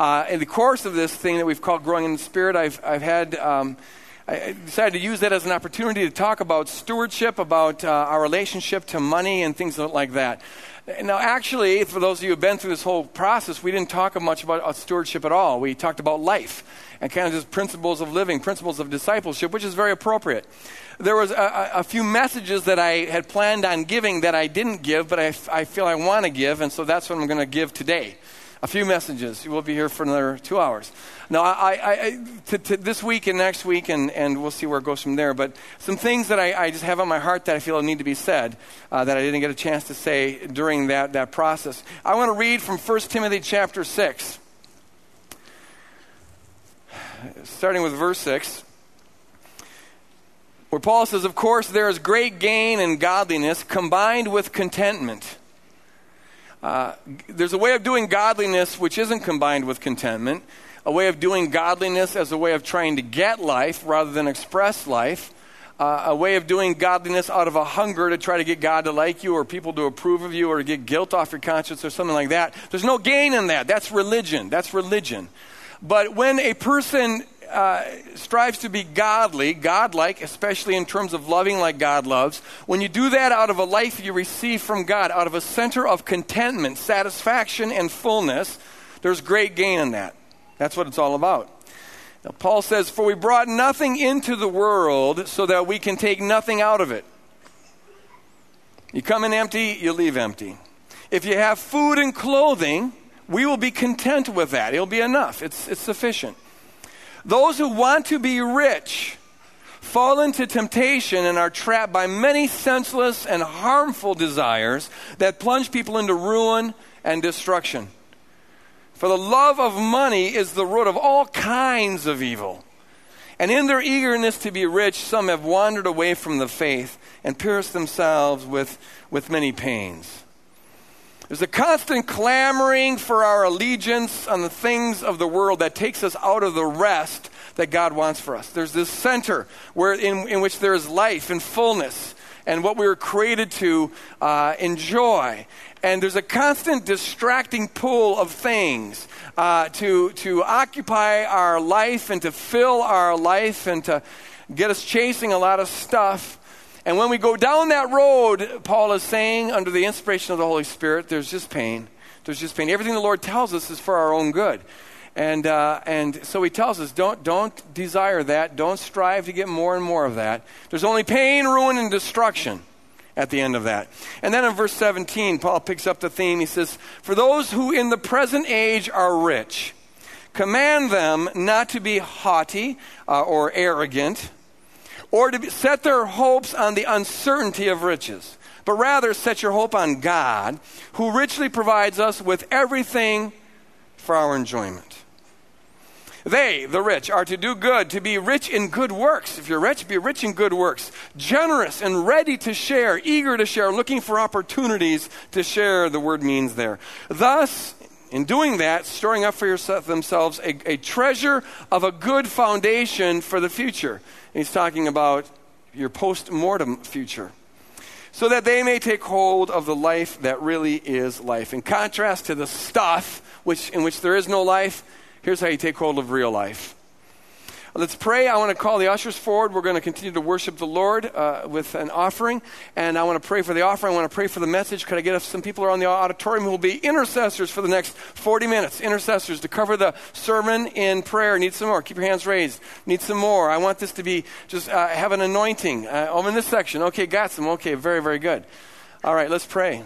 Uh, in the course of this thing that we've called Growing in the Spirit, I've, I've had. Um, I decided to use that as an opportunity to talk about stewardship, about uh, our relationship to money, and things like that. Now, actually, for those of you who have been through this whole process, we didn't talk much about uh, stewardship at all. We talked about life and kind of just principles of living, principles of discipleship, which is very appropriate. There was a, a few messages that I had planned on giving that I didn't give, but I, I feel I want to give, and so that's what I'm going to give today a few messages. We'll be here for another two hours. Now, I, I, I to, to this week and next week, and, and we'll see where it goes from there. But some things that I, I just have on my heart that I feel need to be said uh, that I didn't get a chance to say during that, that process. I want to read from 1 Timothy chapter 6, starting with verse 6 where Paul says, Of course, there is great gain in godliness combined with contentment. Uh, there's a way of doing godliness which isn't combined with contentment, a way of doing godliness as a way of trying to get life rather than express life, uh, a way of doing godliness out of a hunger to try to get God to like you or people to approve of you or to get guilt off your conscience or something like that. There's no gain in that. That's religion. That's religion. But when a person uh, strives to be godly, godlike, especially in terms of loving like God loves, when you do that out of a life you receive from God, out of a center of contentment, satisfaction, and fullness, there's great gain in that. That's what it's all about. Now, Paul says, For we brought nothing into the world so that we can take nothing out of it. You come in empty, you leave empty. If you have food and clothing, we will be content with that. It'll be enough, it's, it's sufficient. Those who want to be rich fall into temptation and are trapped by many senseless and harmful desires that plunge people into ruin and destruction. For the love of money is the root of all kinds of evil. And in their eagerness to be rich, some have wandered away from the faith and pierced themselves with, with many pains. There's a constant clamoring for our allegiance on the things of the world that takes us out of the rest that God wants for us. There's this center where in, in which there is life and fullness and what we were created to uh, enjoy. And there's a constant distracting pull of things uh, to, to occupy our life and to fill our life and to get us chasing a lot of stuff and when we go down that road, Paul is saying, under the inspiration of the Holy Spirit, there's just pain. There's just pain. Everything the Lord tells us is for our own good. And, uh, and so he tells us don't, don't desire that. Don't strive to get more and more of that. There's only pain, ruin, and destruction at the end of that. And then in verse 17, Paul picks up the theme. He says, For those who in the present age are rich, command them not to be haughty uh, or arrogant or to set their hopes on the uncertainty of riches, but rather set your hope on God, who richly provides us with everything for our enjoyment. They, the rich, are to do good, to be rich in good works. If you're rich, be rich in good works. Generous and ready to share, eager to share, looking for opportunities to share, the word means there. Thus, in doing that, storing up for yourself, themselves a, a treasure of a good foundation for the future. He's talking about your post mortem future. So that they may take hold of the life that really is life. In contrast to the stuff which, in which there is no life, here's how you take hold of real life. Let's pray. I want to call the ushers forward. We're going to continue to worship the Lord uh, with an offering. And I want to pray for the offering. I want to pray for the message. Could I get some people around the auditorium who will be intercessors for the next 40 minutes? Intercessors to cover the sermon in prayer. Need some more. Keep your hands raised. Need some more. I want this to be just uh, have an anointing. Uh, I'm in this section. Okay, got some. Okay, very, very good. All right, let's pray.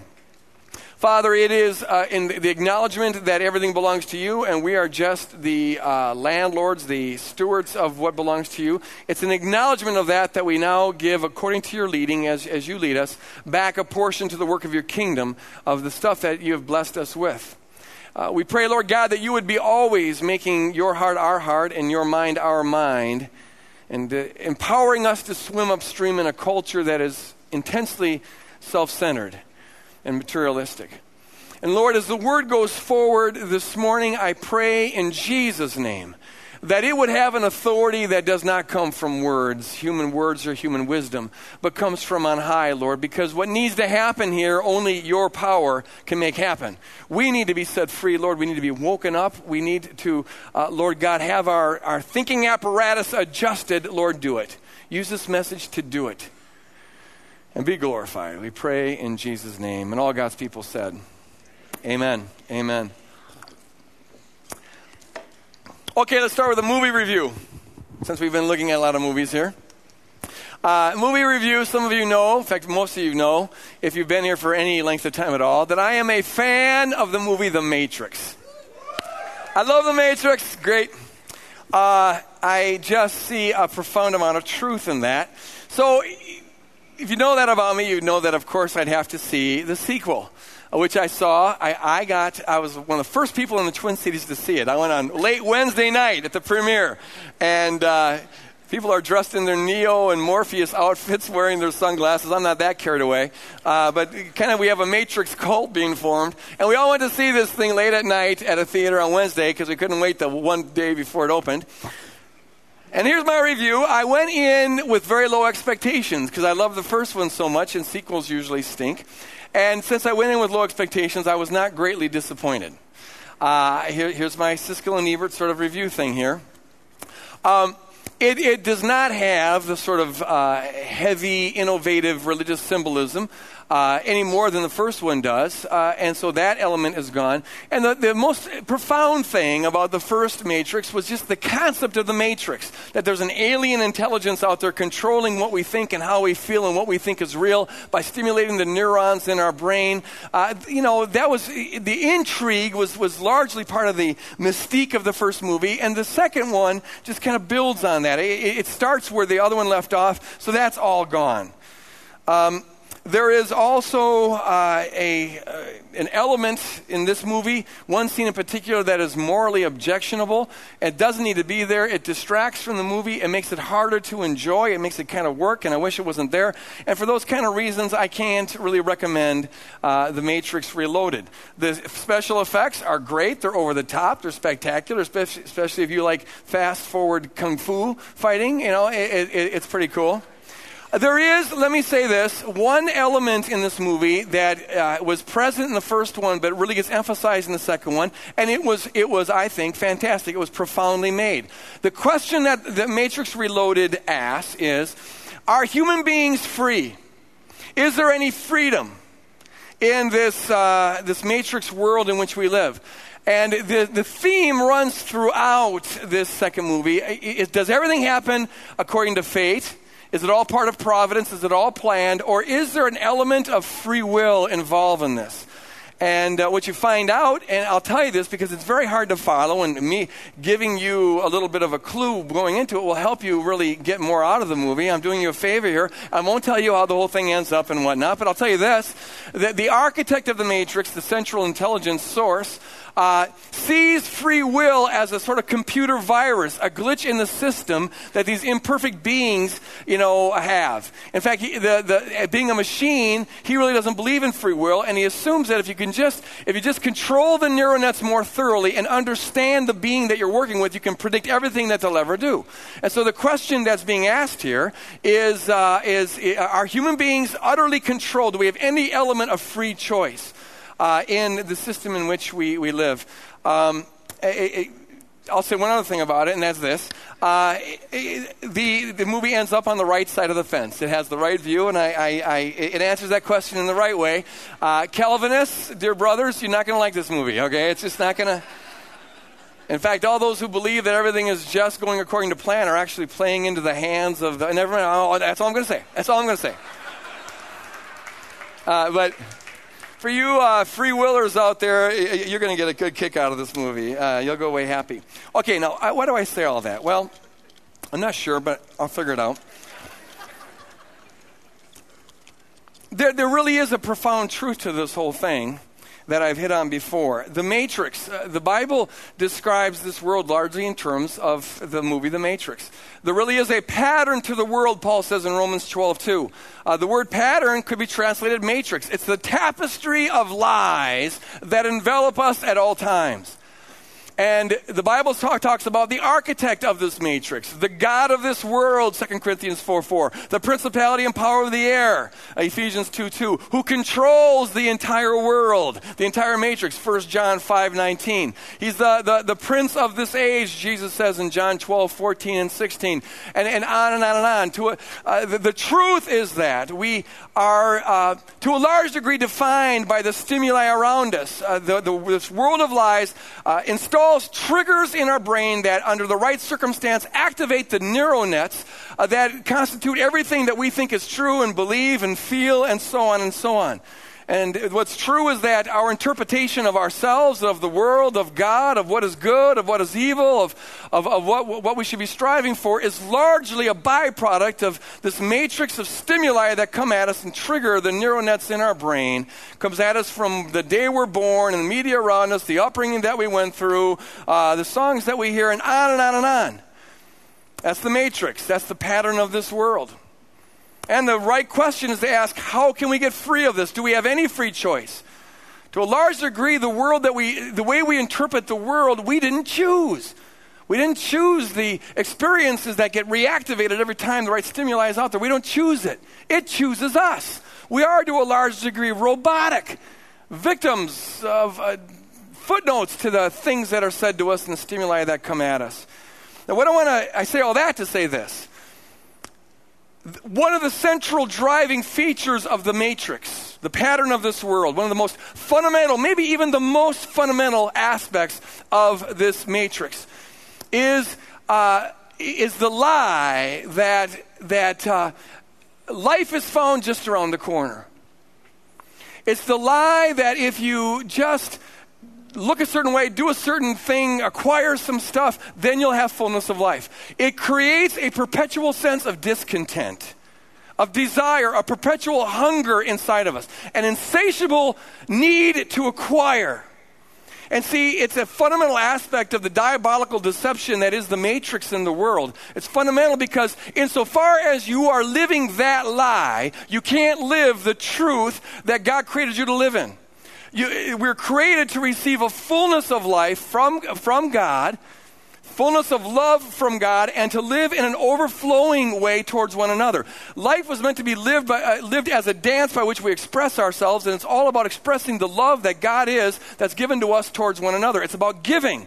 Father, it is uh, in the acknowledgement that everything belongs to you and we are just the uh, landlords, the stewards of what belongs to you. It's an acknowledgement of that that we now give, according to your leading, as, as you lead us, back a portion to the work of your kingdom of the stuff that you have blessed us with. Uh, we pray, Lord God, that you would be always making your heart our heart and your mind our mind and uh, empowering us to swim upstream in a culture that is intensely self centered and materialistic. And Lord, as the word goes forward this morning, I pray in Jesus' name that it would have an authority that does not come from words, human words or human wisdom, but comes from on high, Lord, because what needs to happen here, only your power can make happen. We need to be set free, Lord. We need to be woken up. We need to, uh, Lord God, have our, our thinking apparatus adjusted. Lord, do it. Use this message to do it. And be glorified. We pray in Jesus' name. And all God's people said, Amen. Amen. Okay, let's start with a movie review, since we've been looking at a lot of movies here. Uh, movie review, some of you know, in fact, most of you know, if you've been here for any length of time at all, that I am a fan of the movie The Matrix. I love The Matrix, great. Uh, I just see a profound amount of truth in that. So, if you know that about me, you know that, of course, I'd have to see the sequel which I saw. I, I got, I was one of the first people in the Twin Cities to see it. I went on late Wednesday night at the premiere, and uh, people are dressed in their Neo and Morpheus outfits, wearing their sunglasses. I'm not that carried away, uh, but kind of we have a Matrix cult being formed, and we all went to see this thing late at night at a theater on Wednesday because we couldn't wait the one day before it opened. And here's my review. I went in with very low expectations because I love the first one so much, and sequels usually stink. And since I went in with low expectations, I was not greatly disappointed. Uh, here, here's my Siskel and Ebert sort of review thing here. Um, it, it, does not have the sort of uh, heavy, innovative religious symbolism uh, any more than the first one does. Uh, and so that element is gone. And the, the most profound thing about the first Matrix was just the concept of the Matrix that there's an alien intelligence out there controlling what we think and how we feel and what we think is real by stimulating the neurons in our brain. Uh, you know, that was the intrigue was, was largely part of the mystique of the first movie. And the second one just kind of builds on that. It, it starts where the other one left off, so that's all gone. Um, there is also uh, a, uh, an element in this movie, one scene in particular, that is morally objectionable. It doesn't need to be there. It distracts from the movie. It makes it harder to enjoy. It makes it kind of work, and I wish it wasn't there. And for those kind of reasons, I can't really recommend uh, The Matrix Reloaded. The special effects are great. They're over the top. They're spectacular, especially, if you like fast forward kung fu fighting. You know, it, it, it's pretty cool. There is, let me say this, one element in this movie that uh, was present in the first one, but really gets emphasized in the second one, and it was, it was, I think, fantastic. It was profoundly made. The question that the Matrix Reloaded asks is Are human beings free? Is there any freedom in this, uh, this Matrix world in which we live? And the, the theme runs throughout this second movie. It, it, does everything happen according to fate? Is it all part of providence? Is it all planned? Or is there an element of free will involved in this? And uh, what you find out, and I'll tell you this because it's very hard to follow, and me giving you a little bit of a clue going into it will help you really get more out of the movie. I'm doing you a favor here. I won't tell you how the whole thing ends up and whatnot, but I'll tell you this that the architect of the Matrix, the central intelligence source, uh, sees free will as a sort of computer virus, a glitch in the system that these imperfect beings, you know, have. In fact, he, the, the, being a machine, he really doesn't believe in free will, and he assumes that if you can just, if you just control the neural nets more thoroughly and understand the being that you're working with, you can predict everything that they'll ever do. And so the question that's being asked here is, uh, is are human beings utterly controlled? Do we have any element of free choice? Uh, in the system in which we, we live. Um, it, it, I'll say one other thing about it, and that's this. Uh, the, the movie ends up on the right side of the fence. It has the right view, and I, I, I it answers that question in the right way. Uh, Calvinists, dear brothers, you're not going to like this movie, okay? It's just not going to. In fact, all those who believe that everything is just going according to plan are actually playing into the hands of the. Never mind, oh, that's all I'm going to say. That's all I'm going to say. Uh, but for you uh, free willers out there, you're going to get a good kick out of this movie. Uh, you'll go away happy. Okay, now, why do I say all that? Well, I'm not sure, but I'll figure it out. There, there really is a profound truth to this whole thing that I've hit on before. The Matrix. Uh, the Bible describes this world largely in terms of the movie The Matrix. There really is a pattern to the world, Paul says in Romans 12 2. Uh, the word pattern could be translated matrix. It's the tapestry of lies that envelop us at all times. And the Bible talk, talks about the architect of this matrix, the God of this world, 2 Corinthians 4 4, the principality and power of the air, Ephesians 2 2, who controls the entire world, the entire matrix, 1 John 5 19. He's the, the, the prince of this age, Jesus says in John 12 14 and 16, and, and on and on and on. To a, uh, the, the, truth is that we are, uh, to a large degree, defined by the stimuli around us. Uh, the, the, this world of lies uh, installed installs triggers in our brain that, under the right circumstance, activate the neural nets uh, that constitute everything that we think is true and believe and feel and so on and so on. And what's true is that our interpretation of ourselves, of the world, of God, of what is good, of what is evil, of, of, of what, what we should be striving for, is largely a byproduct of this matrix of stimuli that come at us and trigger the neural nets in our brain. Comes at us from the day we're born and the media around us, the upbringing that we went through, uh, the songs that we hear, and on and on and on. That's the matrix. That's the pattern of this world. And the right question is to ask how can we get free of this? Do we have any free choice? To a large degree, the world that we, the way we interpret the world, we didn't choose. We didn't choose the experiences that get reactivated every time the right stimuli is out there. We don't choose it. It chooses us. We are, to a large degree, robotic, victims of uh, footnotes to the things that are said to us and the stimuli that come at us. Now, what I want to, I say all that to say this one of the central driving features of the matrix, the pattern of this world, one of the most fundamental, maybe even the most fundamental aspects of this matrix, is, uh, is the lie that, that uh, life is found just around the corner. It's the lie that if you just look a certain way, do a certain thing, acquire some stuff, then you'll have fullness of life. It creates a perpetual sense of discontent, of desire, a perpetual hunger inside of us, an insatiable need to acquire. And see, it's a fundamental aspect of the diabolical deception that is the matrix in the world. It's fundamental because, insofar as you are living that lie, you can't live the truth that God created you to live in. You, we're created to receive a fullness of life from, from God, fullness of love from God, and to live in an overflowing way towards one another. Life was meant to be lived, by, uh, lived as a dance by which we express ourselves, and it's all about expressing the love that God is that's given to us towards one another. It's about giving.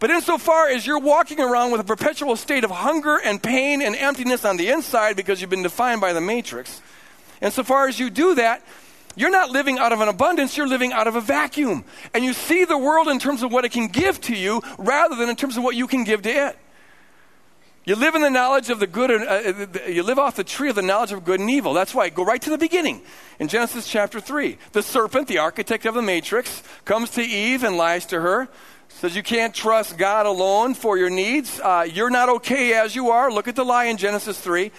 But insofar as you're walking around with a perpetual state of hunger and pain and emptiness on the inside because you've been defined by the matrix, insofar as you do that, you're not living out of an abundance, you're living out of a vacuum. And you see the world in terms of what it can give to you rather than in terms of what you can give to it. You live in the knowledge of the good, and, uh, you live off the tree of the knowledge of good and evil. That's why, go right to the beginning in Genesis chapter 3. The serpent, the architect of the matrix, comes to Eve and lies to her. Says you can't trust God alone for your needs. Uh, you're not okay as you are. Look at the lie in Genesis 3.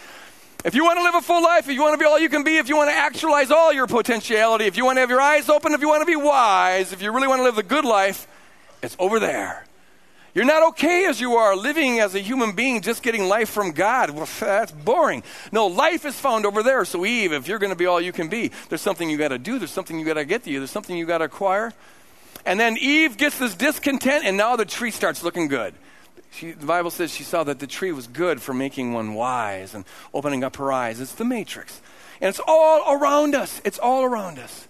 If you want to live a full life, if you want to be all you can be, if you want to actualize all your potentiality, if you want to have your eyes open, if you want to be wise, if you really want to live the good life, it's over there. You're not okay as you are, living as a human being, just getting life from God. Well, that's boring. No, life is found over there. So, Eve, if you're going to be all you can be, there's something you got to do. There's something you got to get to you. There's something you got to acquire. And then Eve gets this discontent, and now the tree starts looking good. She, the Bible says she saw that the tree was good for making one wise and opening up her eyes. It's the matrix. And it's all around us. It's all around us.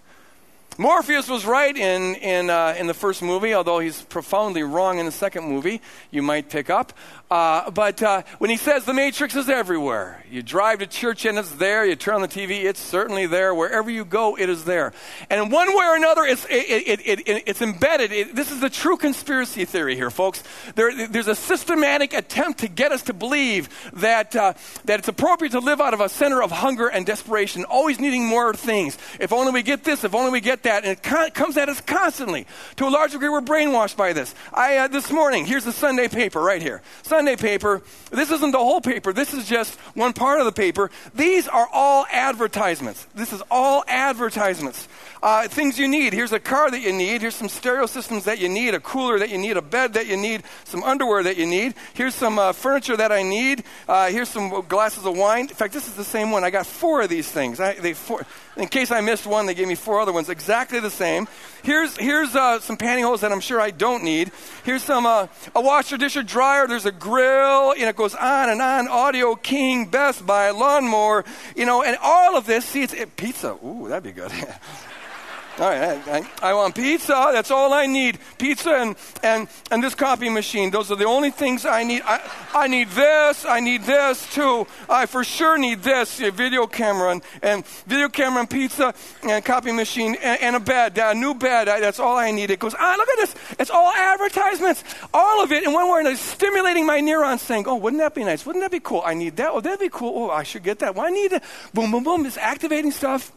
Morpheus was right in, in, uh, in the first movie, although he's profoundly wrong in the second movie, you might pick up. Uh, but uh, when he says the Matrix is everywhere, you drive to church and it's there, you turn on the TV, it's certainly there. Wherever you go, it is there. And one way or another, it's, it, it, it, it's embedded. this is the true conspiracy theory here, folks. There, there's a systematic attempt to get us to believe that, uh, that it's appropriate to live out of a center of hunger and desperation, always needing more things. If only we get this, if only we get that. And it con- comes at us constantly. To a large degree, we're brainwashed by this. I, uh, this morning, here's the Sunday paper right here. Sunday Sunday paper, this isn't the whole paper, this is just one part of the paper. These are all advertisements. This is all advertisements. Uh, things you need. Here's a car that you need. Here's some stereo systems that you need, a cooler that you need, a bed that you need, some underwear that you need. Here's some uh, furniture that I need. Uh, here's some glasses of wine. In fact, this is the same one. I got four of these things. I, they four, in case I missed one, they gave me four other ones exactly the same. Here's, here's uh, some pantyhose that I'm sure I don't need. Here's some uh, a washer, disher, dryer. There's a grill, and it goes on and on. Audio King, Best Buy, lawnmower, you know, and all of this. See, it's it, pizza. Ooh, that'd be good. All right, I, I, want pizza. That's all I need. Pizza and, and, and this copy machine. Those are the only things I need. I, I need this. I need this too. I for sure need this a video camera and, and video camera and pizza and copy machine and, and a bed, a new bed. I, that's all I need. It goes, ah, look at this. It's all advertisements. All of it. And one word is stimulating my neurons saying, oh, wouldn't that be nice? Wouldn't that be cool? I need that. Oh, that'd be cool. Oh, I should get that. Well, I need it. Boom, boom, boom. It's activating stuff.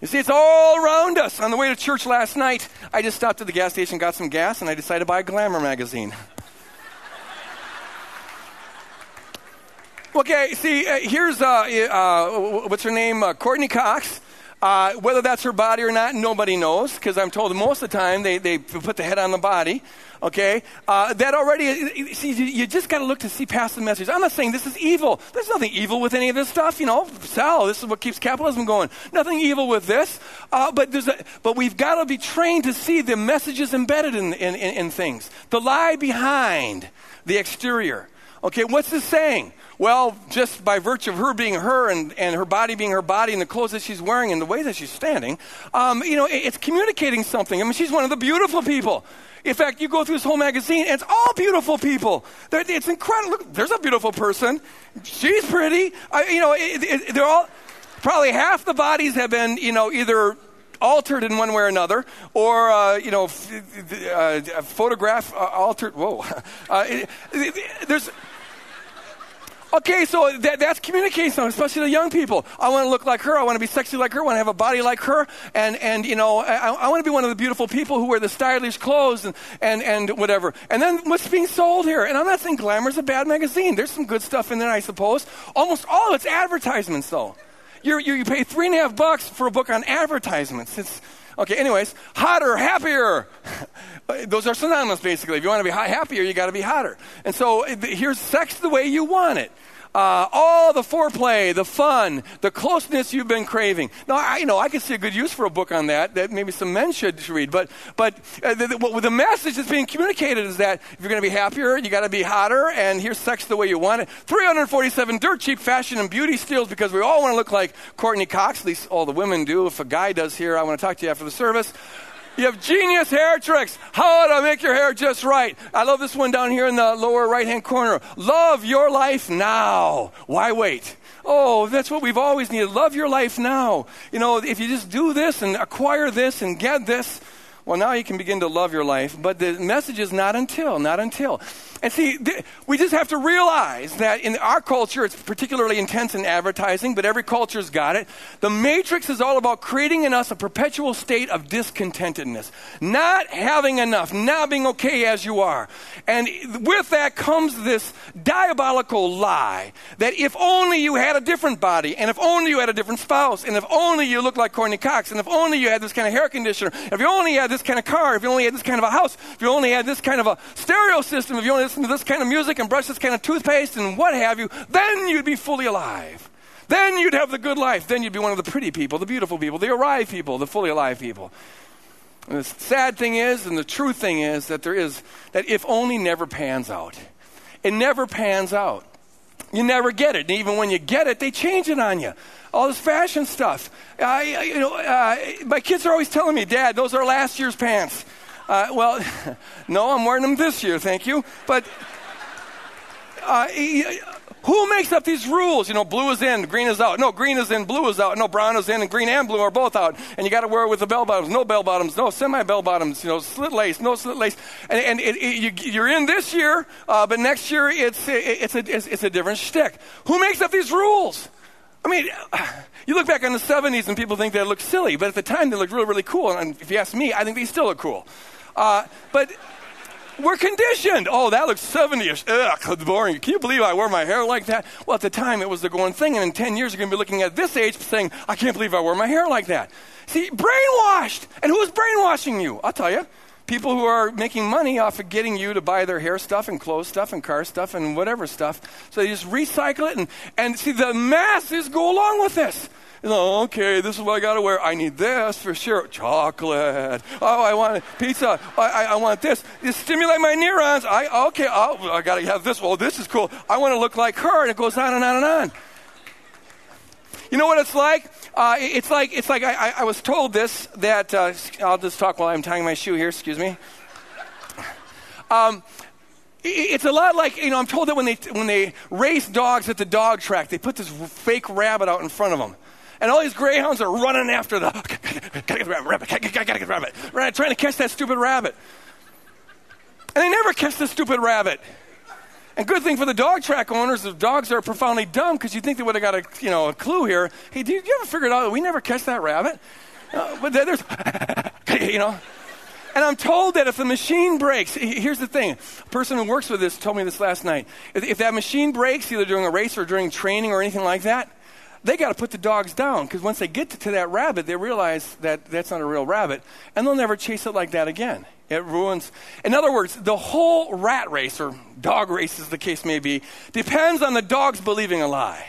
You see, it's all around us. On the way to church last night, I just stopped at the gas station, got some gas, and I decided to buy a Glamour magazine. okay, see, uh, here's, uh, uh, what's her name? Uh, Courteney Cox. Uh, whether that's her body or not, nobody knows, because I'm told most of the time they, they put the head on the body. Okay? Uh, that already, see, you just got to look to see past the message. I'm not saying this is evil. There's nothing evil with any of this stuff. You know, sell. This is what keeps capitalism going. Nothing evil with this. Uh, but, there's a, but we've got to be trained to see the messages embedded in, in, in, in things, the lie behind the exterior. Okay, what's this saying? Well, just by virtue of her being her and, and her body being her body and the clothes that she's wearing and the way that she's standing, um, you know, it, it's communicating something. I mean, she's one of the beautiful people. In fact, you go through this whole magazine, and it's all beautiful people. They're, it's incredible. Look, there's a beautiful person. She's pretty. I, you know, it, it, they're all probably half the bodies have been, you know, either altered in one way or another, or uh, you know, f- uh, photograph uh, altered. Whoa, uh, there's Okay, so that, that's communicating something, especially to young people. I want to look like her. I want to be sexy like her. I want to have a body like her. And, and you know, I, I want to be one of the beautiful people who wear the stylish clothes and, and, and whatever. And then what's being sold here? And I'm not saying Glamour's a bad magazine. There's some good stuff in there, I suppose. Almost all of it's advertisements, though. You you pay three and a half bucks for a book on advertisements. It's, okay, anyways, hotter, happier. Those are synonymous, basically. If you want to be happier, you got to be hotter. And so here's sex the way you want it uh, all the foreplay, the fun, the closeness you've been craving. Now, I, you know, I can see a good use for a book on that that maybe some men should read. But, but uh, the, the, the, message that's being communicated is that if you're going to be happier, you got to be hotter, and here's sex the way you want it. 347 dirt cheap fashion and beauty steals because we all want to look like Courteney Cox. At least all the women do. If a guy does here, I want to talk to you after the service. You have genius hair tricks. How to make your hair just right. I love this one down here in the lower right hand corner. Love your life now. Why wait? Oh, that's what we've always needed. Love your life now. You know, if you just do this and acquire this and get this, well, now you can begin to love your life. But the message is not until, not until. And see, th- we just have to realize that in our culture, it's particularly intense in advertising, but every culture's got it. The matrix is all about creating in us a perpetual state of discontentedness, not having enough, not being okay as you are. And with that comes this diabolical lie that if only you had a different body, and if only you had a different spouse, and if only you looked like Courteney Cox, and if only you had this kind of hair conditioner, if you only had this kind of car, if you only had this kind of a house, if you only had this kind of a stereo system, if you only listen to this kind of music and brush this kind of toothpaste and what have you, then you'd be fully alive. Then you'd have the good life. Then you'd be one of the pretty people, the beautiful people, the arrived people, the fully alive people. And the sad thing is, and the true thing is, that there is, that if only never pans out. It never pans out. You never get it. And even when you get it, they change it on you. All this fashion stuff. I, you know, uh, my kids are always telling me, Dad, those are last year's pants. Uh, well, no, I'm wearing them this year, thank you. But uh, who makes up these rules? You know, blue is in, green is out. No, green is in, blue is out. No, brown is in, and green and blue are both out. And you got to wear it with the bell bottoms. No bell bottoms. No semi bell bottoms. You know, slit lace. No slit lace. And, and it, it, you, are in this year, uh, but next year it's it, it's a it's, it's a different shtick. Who makes up these rules? I mean, you look back on the 70s and people think they look silly, but at the time they looked really, really cool. And if you ask me, I think they still look cool. Uh, but we're conditioned. Oh, that looks 70ish. Ugh, boring. Can you believe I wear my hair like that? Well, at the time, it was the going thing. And in 10 years, you're going to be looking at this age saying, I can't believe I wear my hair like that. See, brainwashed. And who's brainwashing you? I'll tell you. people who are making money off of getting you to buy their hair stuff and clothes stuff and car stuff and whatever stuff. So they just recycle it and, and see the masses go along with this. You know, okay, this is what I got to wear. I need this for sure. Chocolate. Oh, I want pizza. I, I, I want this. You stimulate my neurons. I okay. Oh, I got to have this. Well, this is cool. I want to look like her, and it goes on and on and on. You know what it's like? Uh, it's like it's like I, I was told this that uh, I'll just talk while I'm tying my shoe here. Excuse me. Um, it's a lot like you know. I'm told that when they when they race dogs at the dog track, they put this fake rabbit out in front of them. And all these greyhounds are running after the gotta get the rabbit, gotta get the rabbit, right? Trying to catch that stupid rabbit. And they never catch the stupid rabbit. And good thing for the dog track owners, the dogs are profoundly dumb because you think they would have got a, you know, a clue here. Hey, did you ever figure it out that we never catch that rabbit? Uh, but there's, you know. And I'm told that if the machine breaks, here's the thing. A person who works with this told me this last night. If, if that machine breaks, either during a race or during training or anything like that, they got to put the dogs down because once they get to, to, that rabbit, they realize that that's not a real rabbit, and they'll never chase it like that again. It ruins. In other words, the whole rat race or dog race, as the case may be, depends on the dogs believing a lie.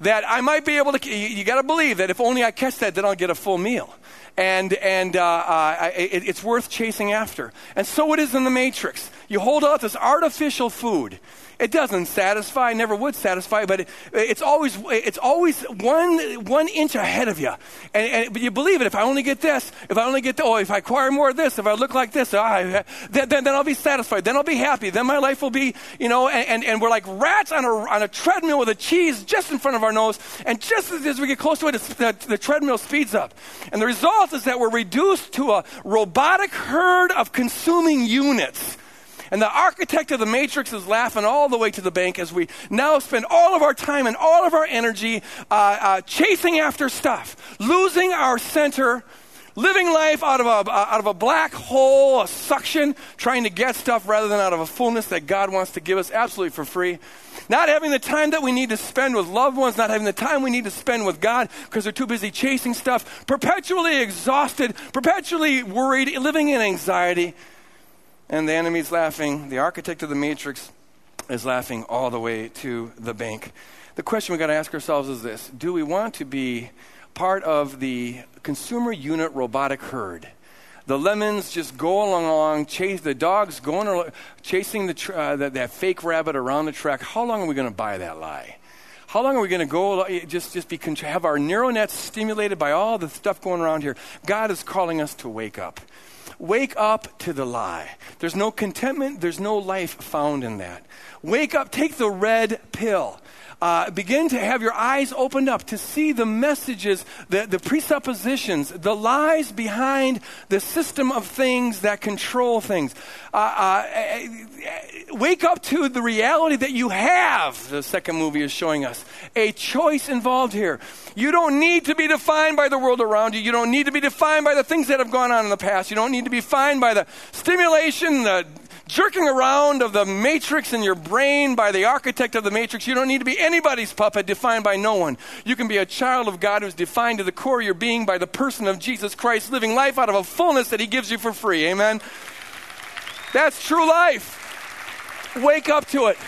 That I might be able to. You, you got to believe that if only I catch that, then I'll get a full meal and, and uh, uh, it, it's worth chasing after. And so it is in the Matrix. You hold out this artificial food it doesn't satisfy, never would satisfy, but it, it's always it's always one one inch ahead of you. And, and, but you believe it. If I only get this, if I only get the, oh, if I acquire more of this, if I look like this, ah, then, then, then I'll be satisfied. Then I'll be happy. Then my life will be, you know. And, and, and we're like rats on a on a treadmill with a cheese just in front of our nose. And just as we get close to it, the, the treadmill speeds up. And the result is that we're reduced to a robotic herd of consuming units and the architect of the matrix is laughing all the way to the bank as we now spend all of our time and all of our energy uh, uh, chasing after stuff, losing our center, living life out of, a, uh, out of a black hole, a suction, trying to get stuff rather than out of a fullness that God wants to give us absolutely for free. Not having the time that we need to spend with loved ones, not having the time we need to spend with God because they're too busy chasing stuff, perpetually exhausted, perpetually worried, living in anxiety and the enemy's laughing. The architect of the matrix is laughing all the way to the bank. The question we've got to ask ourselves is this Do we want to be part of the consumer unit robotic herd? The lemons just go along, along chase the dogs going chasing the, uh, that fake rabbit around the track. How long are we going to buy that lie? How long are we going to go just, just be, have our neural nets stimulated by all the stuff going around here? God is calling us to wake up. Wake up to the lie. There's no contentment, there's no life found in that. Wake up, take the red pill. Uh, begin to have your eyes opened up to see the messages, the, the presuppositions, the lies behind the system of things that control things. Uh, uh, eh, wake up to the reality that you have, the second movie is showing us. A choice involved here. You don't need to be defined by the world around you. You don't need to be defined by the things that have gone on in the past. You don't need to be defined by the stimulation, the jerking around of the matrix in your brain by the architect of the matrix. You don't need to be anybody's puppet defined by no one. You can be a child of God who's defined to the core of your being by the person of Jesus Christ, living life out of a fullness that He gives you for free. Amen? That's true life. Wake up to it.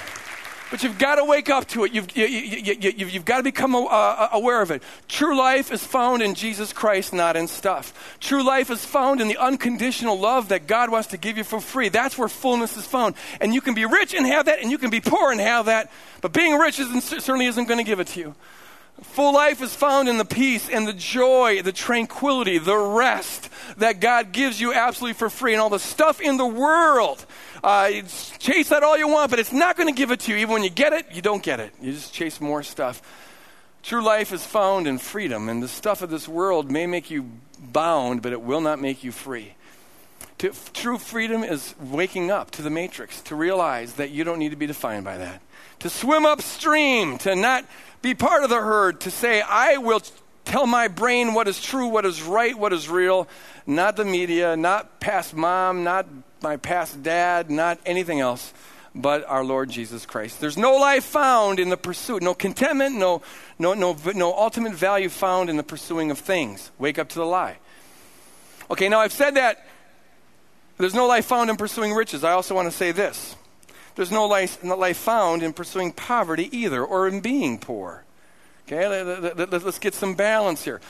But you've got to wake up to it. You've, you, have you, you, got to become aware of it. True life is found in Jesus Christ, not in stuff. True life is found in the unconditional love that God wants to give you for free. That's where fullness is found. And you can be rich and have that, and you can be poor and have that. But being rich isn't, certainly isn't going to give it to you. Full life is found in the peace and the joy, the tranquility, the rest that God gives you absolutely for free. And all the stuff in the world, uh, chase that all you want, but it's not going to give it to you. Even when you get it, you don't get it. You just chase more stuff. True life is found in freedom, and the stuff of this world may make you bound, but it will not make you free. To, true freedom is waking up to the matrix, to realize that you don't need to be defined by that. To swim upstream, to not be part of the herd, to say, I will tell my brain what is true, what is right, what is real, not the media, not past mom, not my past dad, not anything else, but our Lord Jesus Christ. There's no life found in the pursuit, no contentment, no, no, no, no ultimate value found in the pursuing of things. Wake up to the lie. Okay, now I've said that There's no life found in pursuing riches. I also want to say this there's no life, life found in pursuing poverty either, or in being poor. Okay, let, us get some balance here.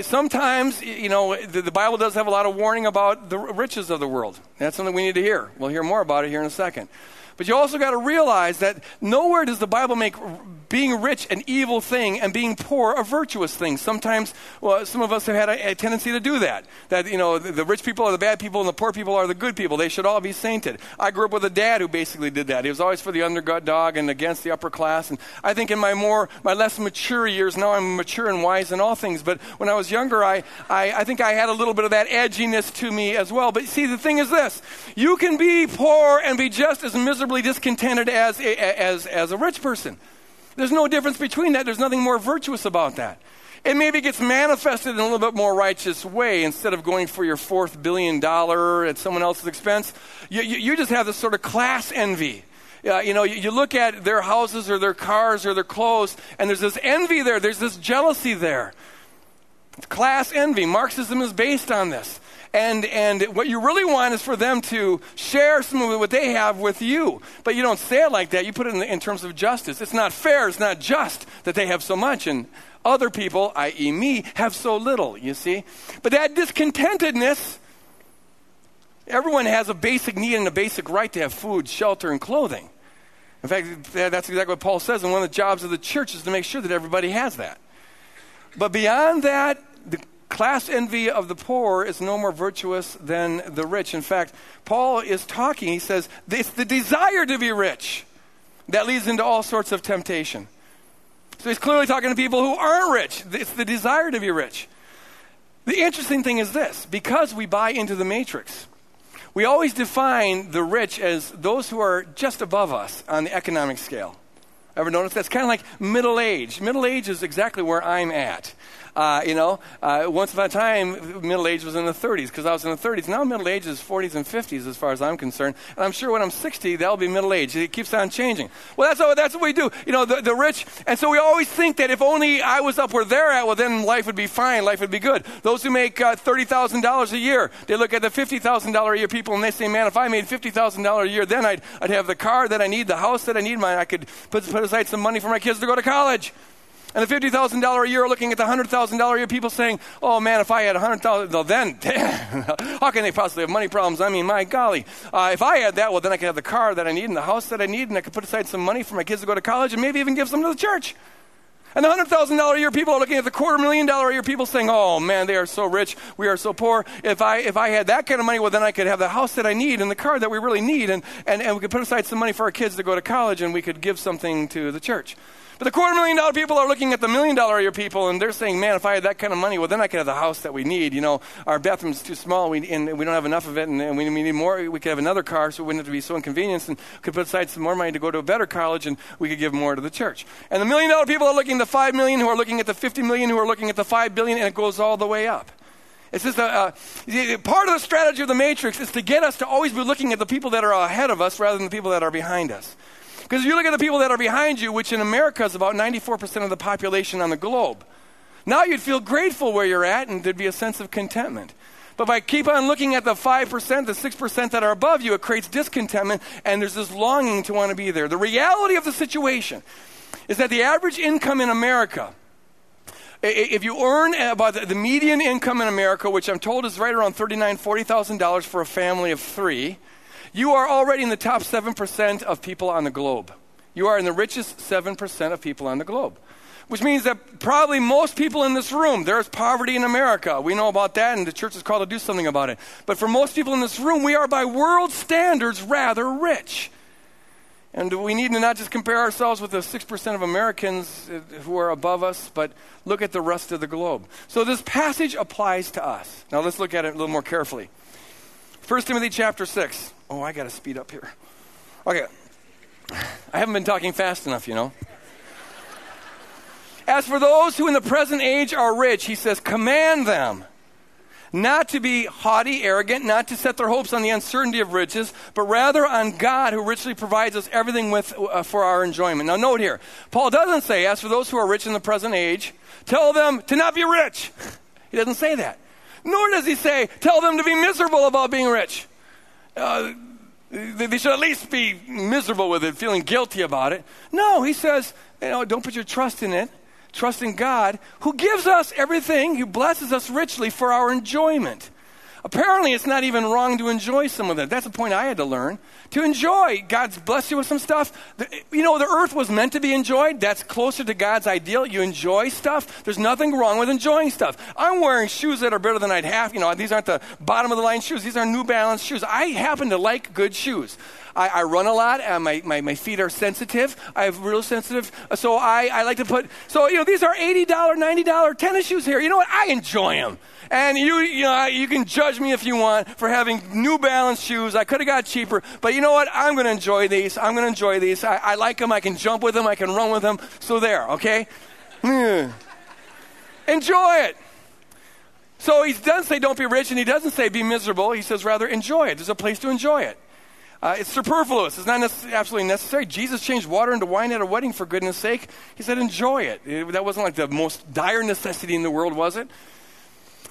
sometimes, you know, the, Bible does have a lot of warning about the riches of the world. That's something we need to hear. We'll hear more about it here in a second. But you also got to realize that nowhere does the Bible make being rich an evil thing and being poor a virtuous thing. Sometimes, well, some of us have had a, a tendency to do that. That, you know, the, the, rich people are the bad people and the poor people are the good people. They should all be sainted. I grew up with a dad who basically did that. He was always for the underdog and against the upper class. And I think in my more, my less mature years, now I'm mature and wise in all things. But when I was younger, I, I, I think I had a little bit of that edginess to me as well. But see, the thing is this you can be poor and be just as miserably discontented as, as, as a rich person. There's no difference between that. There's nothing more virtuous about that. It maybe gets manifested in a little bit more righteous way instead of going for your fourth billion dollar at someone else's expense. You, you, you just have this sort of class envy. Uh, you know, you, you look at their houses or their cars or their clothes, and there's this envy there. There's this jealousy there. Class envy. Marxism is based on this. And, and what you really want is for them to share some of what they have with you. But you don't say it like that. You put it in, in terms of justice. It's not fair. It's not just that they have so much and other people, i.e., me, have so little, you see? But that discontentedness, everyone has a basic need and a basic right to have food, shelter, and clothing. In fact, that's exactly what Paul says. And one of the jobs of the church is to make sure that everybody has that. But beyond that, the class envy of the poor is no more virtuous than the rich. In fact, Paul is talking, he says, it's the desire to be rich that leads into all sorts of temptation. So he's clearly talking to people who aren't rich. It's the desire to be rich. The interesting thing is this because we buy into the matrix, we always define the rich as those who are just above us on the economic scale. Ever notice that's kind of like middle age. Middle age is exactly where I'm at. Uh, you know, uh, once upon a time, middle age was in the 30s because I was in the 30s. Now middle age is 40s and 50s as far as I'm concerned. And I'm sure when I'm 60, that'll be middle age. It keeps on changing. Well, that's, what, that's what we do. You know, the, the rich. And so we always think that if only I was up where they're at, well, then life would be fine. Life would be good. Those who make uh, $30,000 a year, they look at the $50,000 a year people and they say, man, if I made $50,000 a year, then I'd, I'd have the car that I need, the house that I need, my, I could put, put aside some money for my kids to go to college. And the $50,000 a year are looking at the $100,000 a year people saying, oh man, if I had 100000 well then, how can they possibly have money problems? I mean, my golly. Uh, if I had that, well then I could have the car that I need and the house that I need and I could put aside some money for my kids to go to college and maybe even give some to the church. And the $100,000 a year people are looking at the quarter million dollar a year people saying, oh man, they are so rich, we are so poor. If I, if I had that kind of money, well then I could have the house that I need and the car that we really need and, and, and we could put aside some money for our kids to go to college and we could give something to the church. But the quarter million dollar people are looking at the million dollar a year people and they're saying, man, if I had that kind of money, well, then I could have the house that we need. You know, our bathroom's too small we, and we don't have enough of it and, and we, we, need more. We could have another car so it wouldn't have to be so inconvenienced and could put aside some more money to go to a better college and we could give more to the church. And the million dollar people are looking at the five million who are looking at the 50 million who are looking at the five billion and it goes all the way up. It's just a, uh, part of the strategy of the matrix is to get us to always be looking at the people that are ahead of us rather than the people that are behind us. Because if you look at the people that are behind you, which in America is about 94% of the population on the globe, now you'd feel grateful where you're at and there'd be a sense of contentment. But if I keep on looking at the 5%, the 6% that are above you, it creates discontentment and there's this longing to want to be there. The reality of the situation is that the average income in America, if you earn about the median income in America, which I'm told is right around $39,000, $40,000 for a family of three, you are already in the top 7% of people on the globe. You are in the richest 7% of people on the globe. Which means that probably most people in this room, there's poverty in America. We know about that, and the church is called to do something about it. But for most people in this room, we are by world standards rather rich. And we need to not just compare ourselves with the 6% of Americans uh, who are above us, but look at the rest of the globe. So this passage applies to us. Now let's look at it a little more carefully. 1 Timothy chapter 6. Oh, I got to speed up here. Okay. I haven't been talking fast enough, you know. As for those who in the present age are rich, he says, command them not to be haughty, arrogant, not to set their hopes on the uncertainty of riches, but rather on God who richly provides us everything with, uh, for our enjoyment. Now, note here, Paul doesn't say, as for those who are rich in the present age, tell them to not be rich. He doesn't say that. Nor does he say, tell them to be miserable about being rich. uh, they should at least be miserable with it, feeling guilty about it. No, he says, you know, don't put your trust in it. Trust in God, who gives us everything, who blesses us richly for our enjoyment. Apparently, it's not even wrong to enjoy some of that. That's a point I had to learn. To enjoy, God's blessed you with some stuff. You know, the earth was meant to be enjoyed. That's closer to God's ideal. You enjoy stuff. There's nothing wrong with enjoying stuff. I'm wearing shoes that are better than I'd have. You know, these aren't the bottom of the line shoes. These are New Balance shoes. I happen to like good shoes. I, I run a lot. and my, my, my feet are sensitive. I have real sensitive. So I, I like to put, so, you know, these are $80, $90 tennis shoes here. You know what? I enjoy them. And you, you know, you can judge me if you want for having New Balance shoes. I could have got cheaper, but you know what? I'm going to enjoy these. I'm going to enjoy these. I, I, like them. I can jump with them. I can run with them. So there, okay? Hmm. enjoy it. So he doesn't say don't be rich, and he doesn't say be miserable. He says rather enjoy it. There's a place to enjoy it. Uh, it's superfluous. It's not absolutely necessary. Jesus changed water into wine at a wedding for goodness sake. He said, enjoy it. it. That wasn't like the most dire necessity in the world, was it?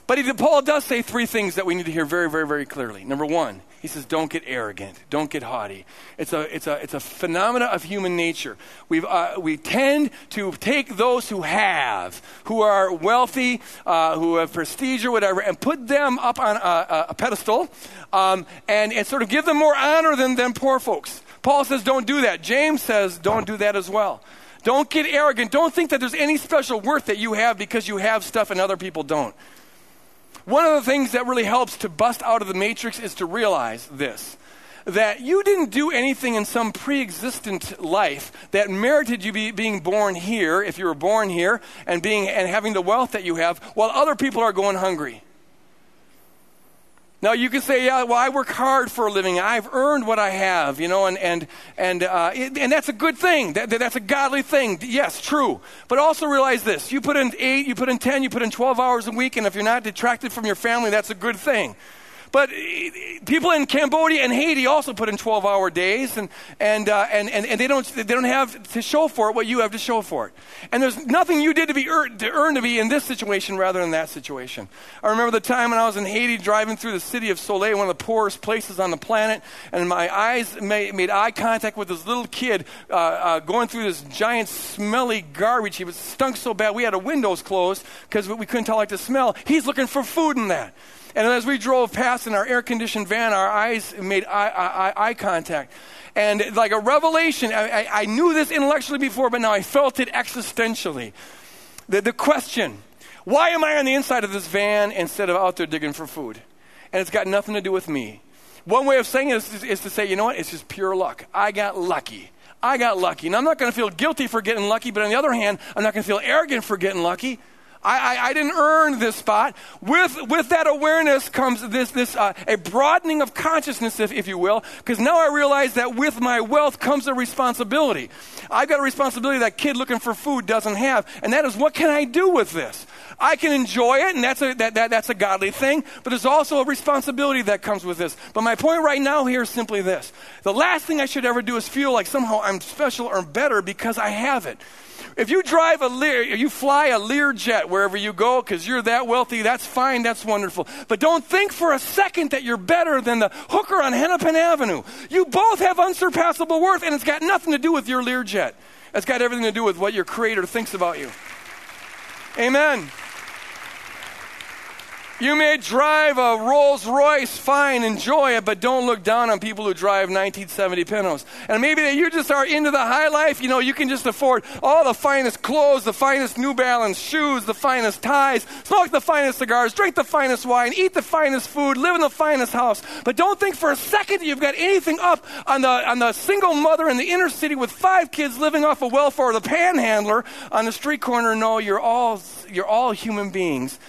But he, Paul does say three things that we need to hear very, very, very clearly. Number one, he says, don't get arrogant. Don't get haughty. It's a, it's a, it's a phenomena of human nature. we uh, we tend to take those who have, who are wealthy, uh, who have prestige or whatever, and put them up on a, a pedestal um, and, and sort of give them more honor than, than poor folks. Paul says, don't do that. James says, don't do that as well. Don't get arrogant. Don't think that there's any special worth that you have because you have stuff and other people don't. One of the things that really helps to bust out of the matrix is to realize this that you didn't do anything in some pre existent life that merited you be, being born here, if you were born here, and, being, and having the wealth that you have, while other people are going hungry. Now you can say, yeah, well, I work hard for a living. I've earned what I have, you know, and and and uh, and that's a good thing. That, that's a godly thing. Yes, true. But also realize this: you put in eight, you put in ten, you put in twelve hours a week, and if you're not detracted from your family, that's a good thing. But people in Cambodia and Haiti also put in 12 hour days, and, and, uh, and, and, and, they, don't, they don't have to show for it what you have to show for it. And there's nothing you did to, be to earn to be in this situation rather than that situation. I remember the time when I was in Haiti driving through the city of Soleil, one of the poorest places on the planet, and my eyes made, made eye contact with this little kid uh, uh, going through this giant smelly garbage. He was stunk so bad we had our windows closed because we couldn't tolerate the smell. He's looking for food in that. And as we drove past in our air conditioned van, our eyes made eye, eye, eye contact. And like a revelation, I, I, I, knew this intellectually before, but now I felt it existentially. The, the question why am I on the inside of this van instead of out there digging for food? And it's got nothing to do with me. One way of saying it is, is to say, you know what? It's just pure luck. I got lucky. I got lucky. And I'm not going to feel guilty for getting lucky, but on the other hand, I'm not going to feel arrogant for getting lucky. I, I, I, didn't earn this spot. With, with that awareness comes this, this uh, a broadening of consciousness, if, if you will, because now I realize that with my wealth comes a responsibility. I've got a responsibility that kid looking for food doesn't have, and that is what can I do with this? I can enjoy it, and that's a, that, that, that's a godly thing, but there's also a responsibility that comes with this. But my point right now here is simply this the last thing I should ever do is feel like somehow I'm special or better because I have it. If you drive a Lear, you fly a Lear jet wherever you go because you're that wealthy, that's fine, that's wonderful. But don't think for a second that you're better than the hooker on Hennepin Avenue. You both have unsurpassable worth, and it's got nothing to do with your Lear jet. It's got everything to do with what your Creator thinks about you. Amen. You may drive a Rolls Royce, fine, enjoy it, but don't look down on people who drive 1970 Pintos. And maybe that you just are into the high life, you know, you can just afford all the finest clothes, the finest New Balance shoes, the finest ties, smoke the finest cigars, drink the finest wine, eat the finest food, live in the finest house. But don't think for a second that you've got anything up on the, on the single mother in the inner city with five kids living off of welfare or the panhandler on the street corner. No, you're all, you're all human beings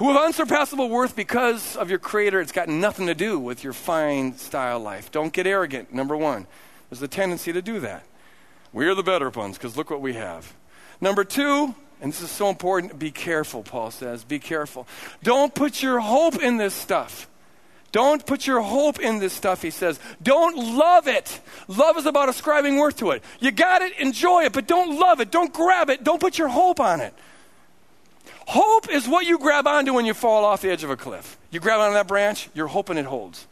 who have unsurpassable worth because of your Creator. It's got nothing to do with your fine style life. Don't get arrogant, number one. There's a tendency to do that. We're the better ones because look what we have. Number two, and this is so important, be careful, Paul says. Be careful. Don't put your hope in this stuff. Don't put your hope in this stuff, he says. Don't love it. Love is about ascribing worth to it. You got it, enjoy it, but don't love it. Don't grab it. Don't put your hope on it. Hope is what you grab onto when you fall off the edge of a cliff. You grab onto that branch, you're hoping it holds.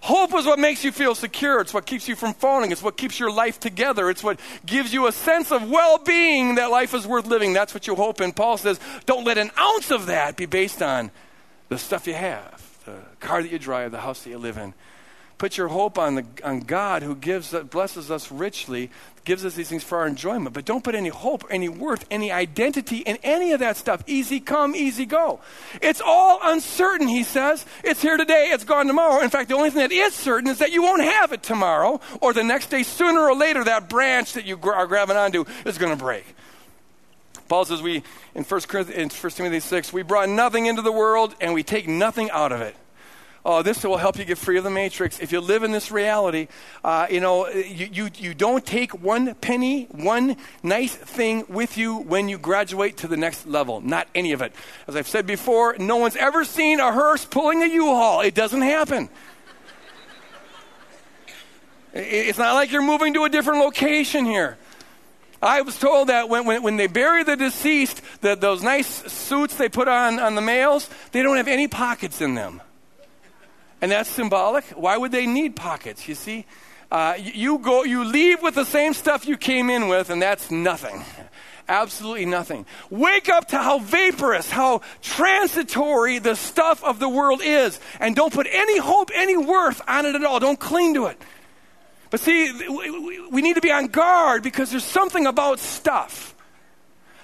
Hope is what makes you feel secure. It's what keeps you from falling. It's what keeps your life together. It's what gives you a sense of well being that life is worth living. That's what you hope in. Paul says, don't let an ounce of that be based on the stuff you have, the car that you drive, the house that you live in. Put your hope on, the, on God who gives, blesses us richly, gives us these things for our enjoyment. But don't put any hope, any worth, any identity in any of that stuff. Easy come, easy go. It's all uncertain, he says. It's here today, it's gone tomorrow. In fact, the only thing that is certain is that you won't have it tomorrow or the next day. Sooner or later, that branch that you are grabbing onto is going to break. Paul says we in 1, in 1 Timothy 6, we brought nothing into the world and we take nothing out of it. Oh, this will help you get free of the matrix. If you live in this reality, uh, you know, you, you, you don't take one penny, one nice thing with you when you graduate to the next level. Not any of it. As I've said before, no one's ever seen a hearse pulling a U-Haul. It doesn't happen. It's not like you're moving to a different location here. I was told that when, when, when they bury the deceased, that those nice suits they put on on the males, they don't have any pockets in them. And that's symbolic. Why would they need pockets? You see, uh, you go, you leave with the same stuff you came in with, and that's nothing. Absolutely nothing. Wake up to how vaporous, how transitory the stuff of the world is, and don't put any hope, any worth on it at all. Don't cling to it. But see, we need to be on guard because there's something about stuff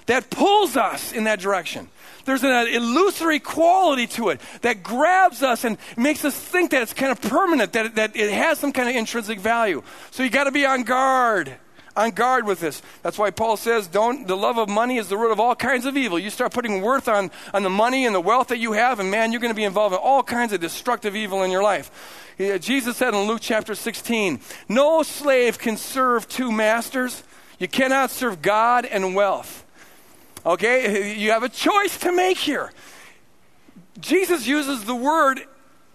that pulls us in that direction there's an illusory quality to it that grabs us and makes us think that it's kind of permanent, that, that it has some kind of intrinsic value. So you got to be on guard on guard with this. That's why Paul says, don't, the love of money is the root of all kinds of evil. You start putting worth on, on the money and the wealth that you have, and man, you're going to be involved in all kinds of destructive evil in your life. Jesus said in Luke chapter 16, no slave can serve two masters. You cannot serve God and wealth. Okay? You have a choice to make here. Jesus uses the word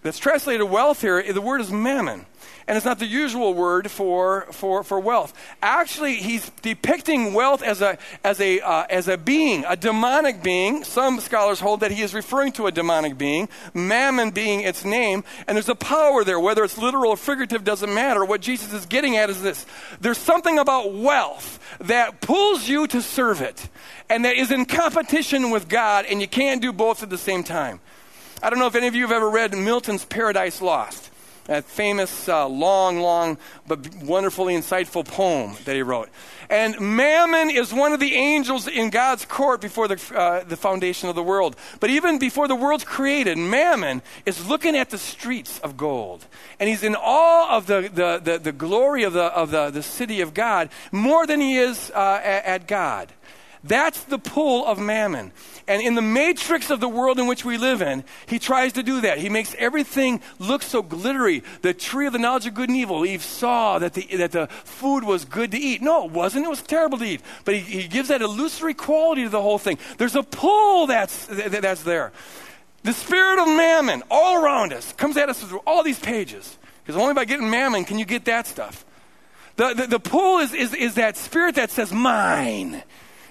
that's translated wealth here, the word is mammon. And it's not the usual word for, for, for wealth. Actually, he's depicting wealth as a, as, a, uh, as a being, a demonic being. Some scholars hold that he is referring to a demonic being, mammon being its name. And there's a power there, whether it's literal or figurative, doesn't matter. What Jesus is getting at is this there's something about wealth that pulls you to serve it, and that is in competition with God, and you can't do both at the same time. I don't know if any of you have ever read Milton's Paradise Lost that famous, uh, long, long, but wonderfully insightful poem that he wrote. And Mammon is one of the angels in God's court before the, uh, the foundation of the world. But even before the world's created, Mammon is looking at the streets of gold. And he's in awe of the, the, the, the glory of, the, of the, the city of God more than he is uh, at, at God. That's the pull of mammon. And in the matrix of the world in which we live in, he tries to do that. He makes everything look so glittery. The tree of the knowledge of good and evil, Eve saw that the, that the food was good to eat. No, it wasn't. It was terrible to eat. But he, he gives that illusory quality to the whole thing. There's a pull that's, that's there. The spirit of mammon all around us comes at us through all these pages. Because only by getting mammon can you get that stuff. The, the, the pull is, is, is that spirit that says, mine.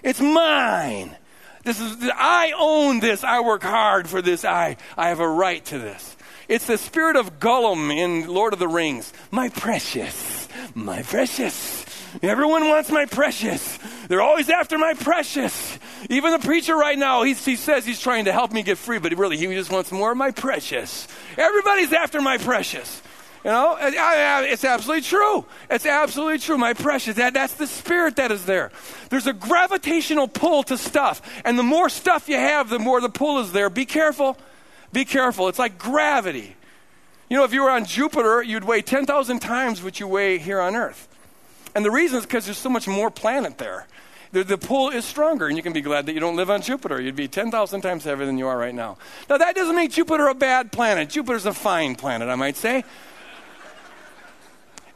It's mine. This is, I own this. I work hard for this. I, I have a right to this. It's the spirit of Gollum in Lord of the Rings. My precious, my precious. Everyone wants my precious. They're always after my precious. Even the preacher right now, he he says he's trying to help me get free, but really, he just wants more of my precious. Everybody's after my precious. You know, it's absolutely true. It's absolutely true, my precious. That, that's the spirit that is there. There's a gravitational pull to stuff. And the more stuff you have, the more the pull is there. Be careful. Be careful. It's like gravity. You know, if you were on Jupiter, you'd weigh 10,000 times what you weigh here on Earth. And the reason is because there's so much more planet there. The, the, pull is stronger, and you can be glad that you don't live on Jupiter. You'd be 10,000 times heavier than you are right now. Now, that doesn't make Jupiter a bad planet. Jupiter's a fine planet, I might say.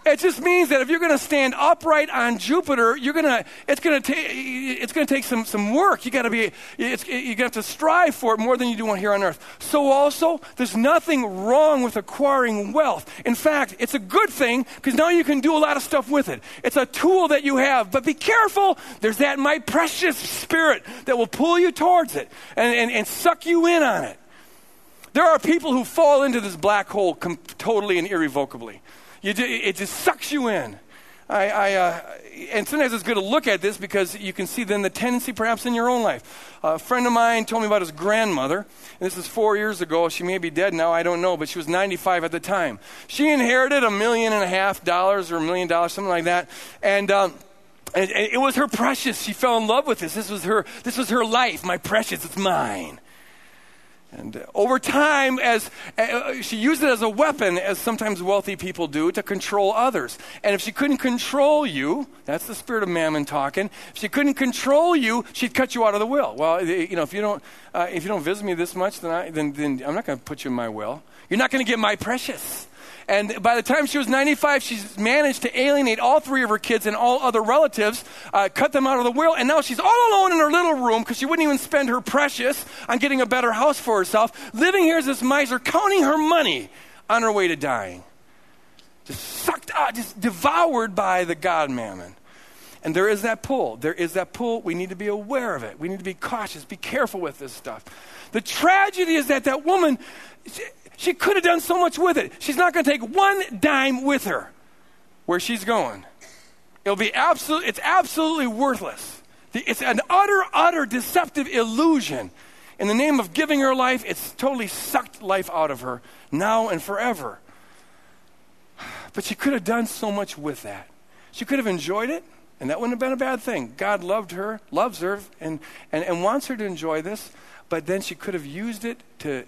It just means that if you're going to stand upright on Jupiter, you're going to, it's going to take, it's going to take some, some work. You got to be, it's, you got to strive for it more than you do on here on earth. So also, there's nothing wrong with acquiring wealth. In fact, it's a good thing because now you can do a lot of stuff with it. It's a tool that you have, but be careful. There's that my precious spirit that will pull you towards it and, and, and suck you in on it. There are people who fall into this black hole com- totally and irrevocably. You do, it just sucks you in. I, I uh, and sometimes it's good to look at this because you can see then the tendency perhaps in your own life. a friend of mine told me about his grandmother, and this is four years ago. She may be dead now, I don't know, but she was 95 at the time. She inherited a million and a half dollars or a million dollars, something like that, and. Um, and, and it was her precious. She fell in love with this. This was her. This was her life. My precious. It's mine. And over time, as uh, she used it as a weapon, as sometimes wealthy people do, to control others. And if she couldn't control you, that's the spirit of mammon talking. If she couldn't control you, she'd cut you out of the will. Well, you know, if you don't, uh, if you don't visit me this much, then, I, then, then I'm not going to put you in my will. You're not going to get my precious. And by the time she was 95, she's managed to alienate all three of her kids and all other relatives, uh, cut them out of the will, and now she's all alone in her little room because she wouldn't even spend her precious on getting a better house for herself, living here as this miser, counting her money on her way to dying. Just sucked out, just devoured by the God mammon. And there is that pull. There is that pull. We need to be aware of it. We need to be cautious, be careful with this stuff. The tragedy is that that woman, she could have done so much with it. She's not going to take one dime with her where she's going. It'll be absolute, it's absolutely worthless. It's an utter, utter deceptive illusion. In the name of giving her life, it's totally sucked life out of her now and forever. But she could have done so much with that. She could have enjoyed it, and that wouldn't have been a bad thing. God loved her, loves her, and, and, and wants her to enjoy this, but then she could have used it to,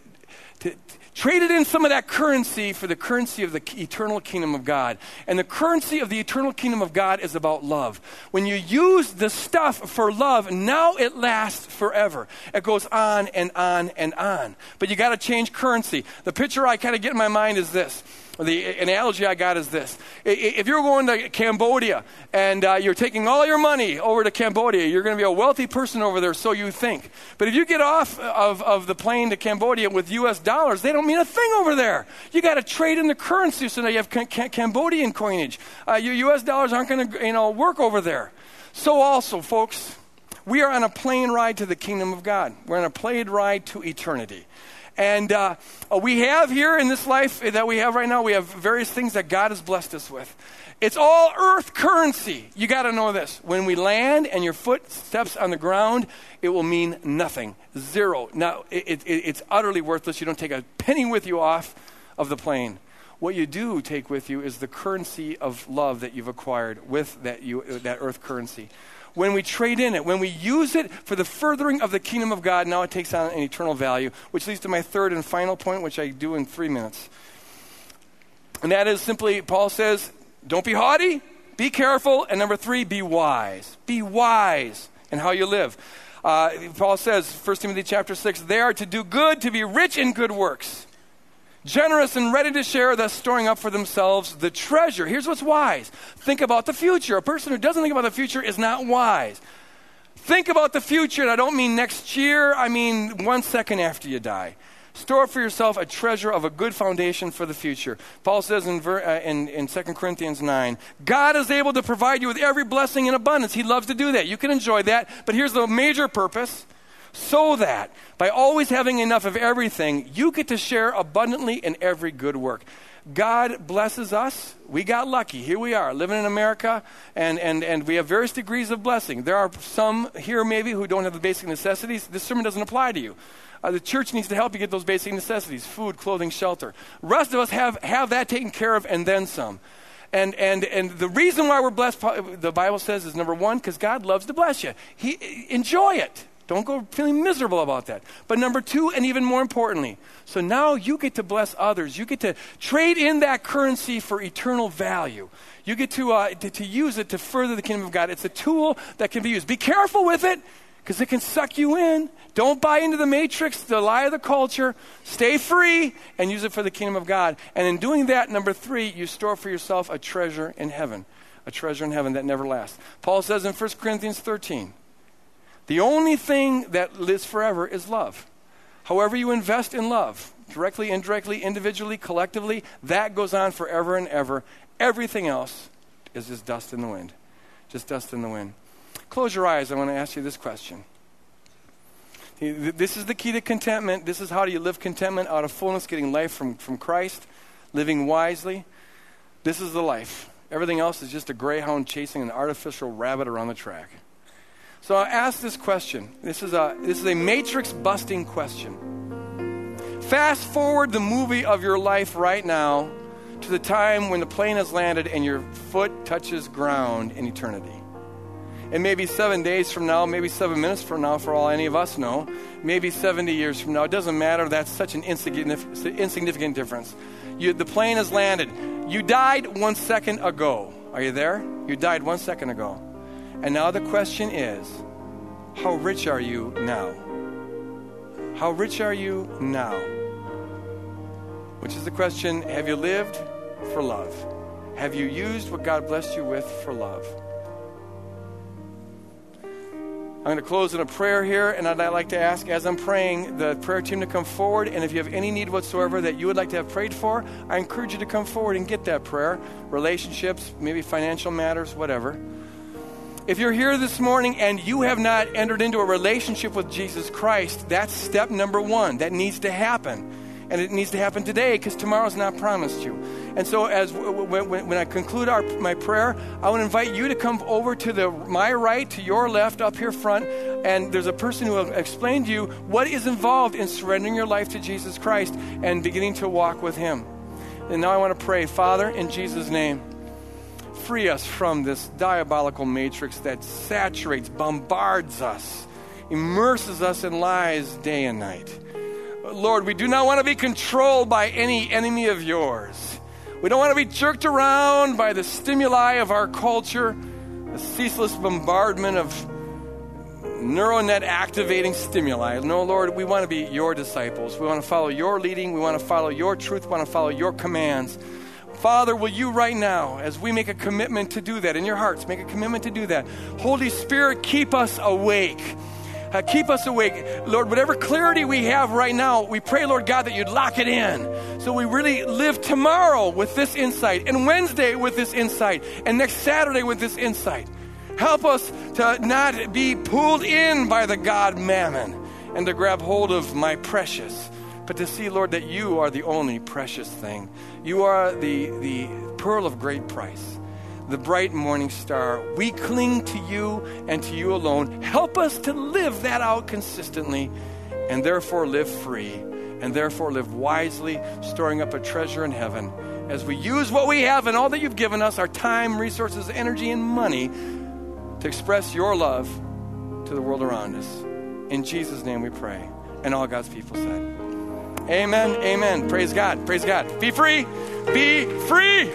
to, traded in some of that currency for the currency of the eternal kingdom of God. And the currency of the eternal kingdom of God is about love. When you use the stuff for love, now it lasts forever. It goes on and on and on. But you got to change currency. The picture I kind of get in my mind is this the analogy I got is this. If you're going to Cambodia and uh, you're taking all your money over to Cambodia, you're going to be a wealthy person over there, so you think. But if you get off of, of the plane to Cambodia with U.S. dollars, they don't mean a thing over there. You got to trade in the currency so now you have Cambodian coinage. Uh, your U.S. dollars aren't going to you know, work over there. So, also, folks, we are on a plane ride to the kingdom of God. We're on a plane ride to eternity. And uh, we have here in this life that we have right now, we have various things that God has blessed us with. It's all earth currency. You got to know this. When we land and your foot steps on the ground, it will mean nothing. Zero. Now, it, it, it's utterly worthless. You don't take a penny with you off of the plane. What you do take with you is the currency of love that you've acquired with that, you, that earth currency when we trade in it, when we use it for the furthering of the kingdom of God, now it takes on an eternal value, which leads to my third and final point, which I do in three minutes. And that is simply, Paul says, don't be haughty, be careful, and number three, be wise. Be wise in how you live. Uh, Paul says, 1 Timothy chapter 6, they are to do good, to be rich in good works generous and ready to share, thus storing up for themselves the treasure. Here's what's wise think about the future. A person who doesn't think about the future is not wise. Think about the future, and I don't mean next year, I mean one second after you die. Store for yourself a treasure of a good foundation for the future. Paul says in, uh, in, in 2 Corinthians 9, God is able to provide you with every blessing in abundance. He loves to do that. You can enjoy that, but here's the major purpose so that by always having enough of everything, you get to share abundantly in every good work. God blesses us. We got lucky. Here we are, living in America, and, and, and we have various degrees of blessing. There are some here, maybe, who don't have the basic necessities. This sermon doesn't apply to you. Uh, the church needs to help you get those basic necessities food, clothing, shelter. Rest of us have, have that taken care of and then some. And, and, and the reason why we're blessed, the Bible says, is number one, because God loves to bless you. He, enjoy it. Don't go feeling miserable about that. But number two, and even more importantly, so now you get to bless others. You get to trade in that currency for eternal value. You get to, uh, to, to use it to further the kingdom of God. It's a tool that can be used. Be careful with it because it can suck you in. Don't buy into the matrix, the lie of the culture. Stay free and use it for the kingdom of God. And in doing that, number three, you store for yourself a treasure in heaven. A treasure in heaven that never lasts. Paul says in 1 Corinthians 13, the only thing that lives forever is love. However, you invest in love, directly, indirectly, individually, collectively, that goes on forever and ever. Everything else is just dust in the wind. Just dust in the wind. Close your eyes. I want to ask you this question This is the key to contentment. This is how do you live contentment out of fullness, getting life from, from Christ, living wisely. This is the life. Everything else is just a greyhound chasing an artificial rabbit around the track. So I ask this question. This is a, this is a matrix busting question. Fast forward the movie of your life right now to the time when the plane has landed and your foot touches ground in eternity. And maybe seven days from now, maybe seven minutes from now, for all any of us know, maybe 70 years from now. It doesn't matter. That's such an insignificant, insignificant difference. You, the plane has landed. You died one second ago. Are you there? You died one second ago. And now the question is how rich are you now? How rich are you now? Which is the question have you lived for love? Have you used what God blessed you with for love? I'm going to close in a prayer here, and I'd like to ask, as I'm praying, the prayer team to come forward. And if you have any need whatsoever that you would like to have prayed for, I encourage you to come forward and get that prayer. Relationships, maybe financial matters, whatever. If you're here this morning and you have not entered into a relationship with Jesus Christ, that's step number one. That needs to happen and it needs to happen today because tomorrow's not promised you. And so, as when, when I conclude our, my prayer, I want to invite you to come over to the my right, to your left, up here front, and there's a person who will explain to you what is involved in surrendering your life to Jesus Christ and beginning to walk with Him. And now I want to pray, Father, in Jesus' name free us from this diabolical matrix that saturates, bombards us, immerses us in lies day and night. Lord, we do not want to be controlled by any enemy of yours. We don't want to be jerked around by the stimuli of our culture, the ceaseless bombardment of neural net activating stimuli. No, Lord, we want to be your disciples. We want to follow your leading. We want to follow your truth. We want to follow your commands. Father, will you right now, as we make a commitment to do that in your hearts, make a commitment to do that? Holy Spirit, keep us awake. Uh, keep us awake. Lord, whatever clarity we have right now, we pray, Lord God, that you'd lock it in. So we really live tomorrow with this insight, and Wednesday with this insight, and next Saturday with this insight. Help us to not be pulled in by the God mammon and to grab hold of my precious, but to see, Lord, that you are the only precious thing. You are the, the pearl of great price the bright morning star. We cling to you and to you alone. Help us to live that out consistently and therefore live free and therefore live wisely, storing up a treasure in heaven as we use what we have and all that you've given us our time, resources, energy, and money to express your love to the world around us. In Jesus' name we pray. And all God's people said, Amen, amen. Praise God, praise God. Be free, be free.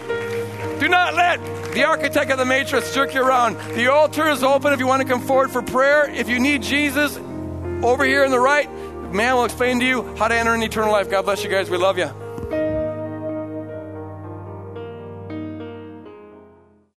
Do not let the architect of the matrix jerk you around. The altar is open if you want to come forward for prayer. If you need Jesus, over here on the right, man will explain to you how to enter an eternal life. God bless you guys. We love you.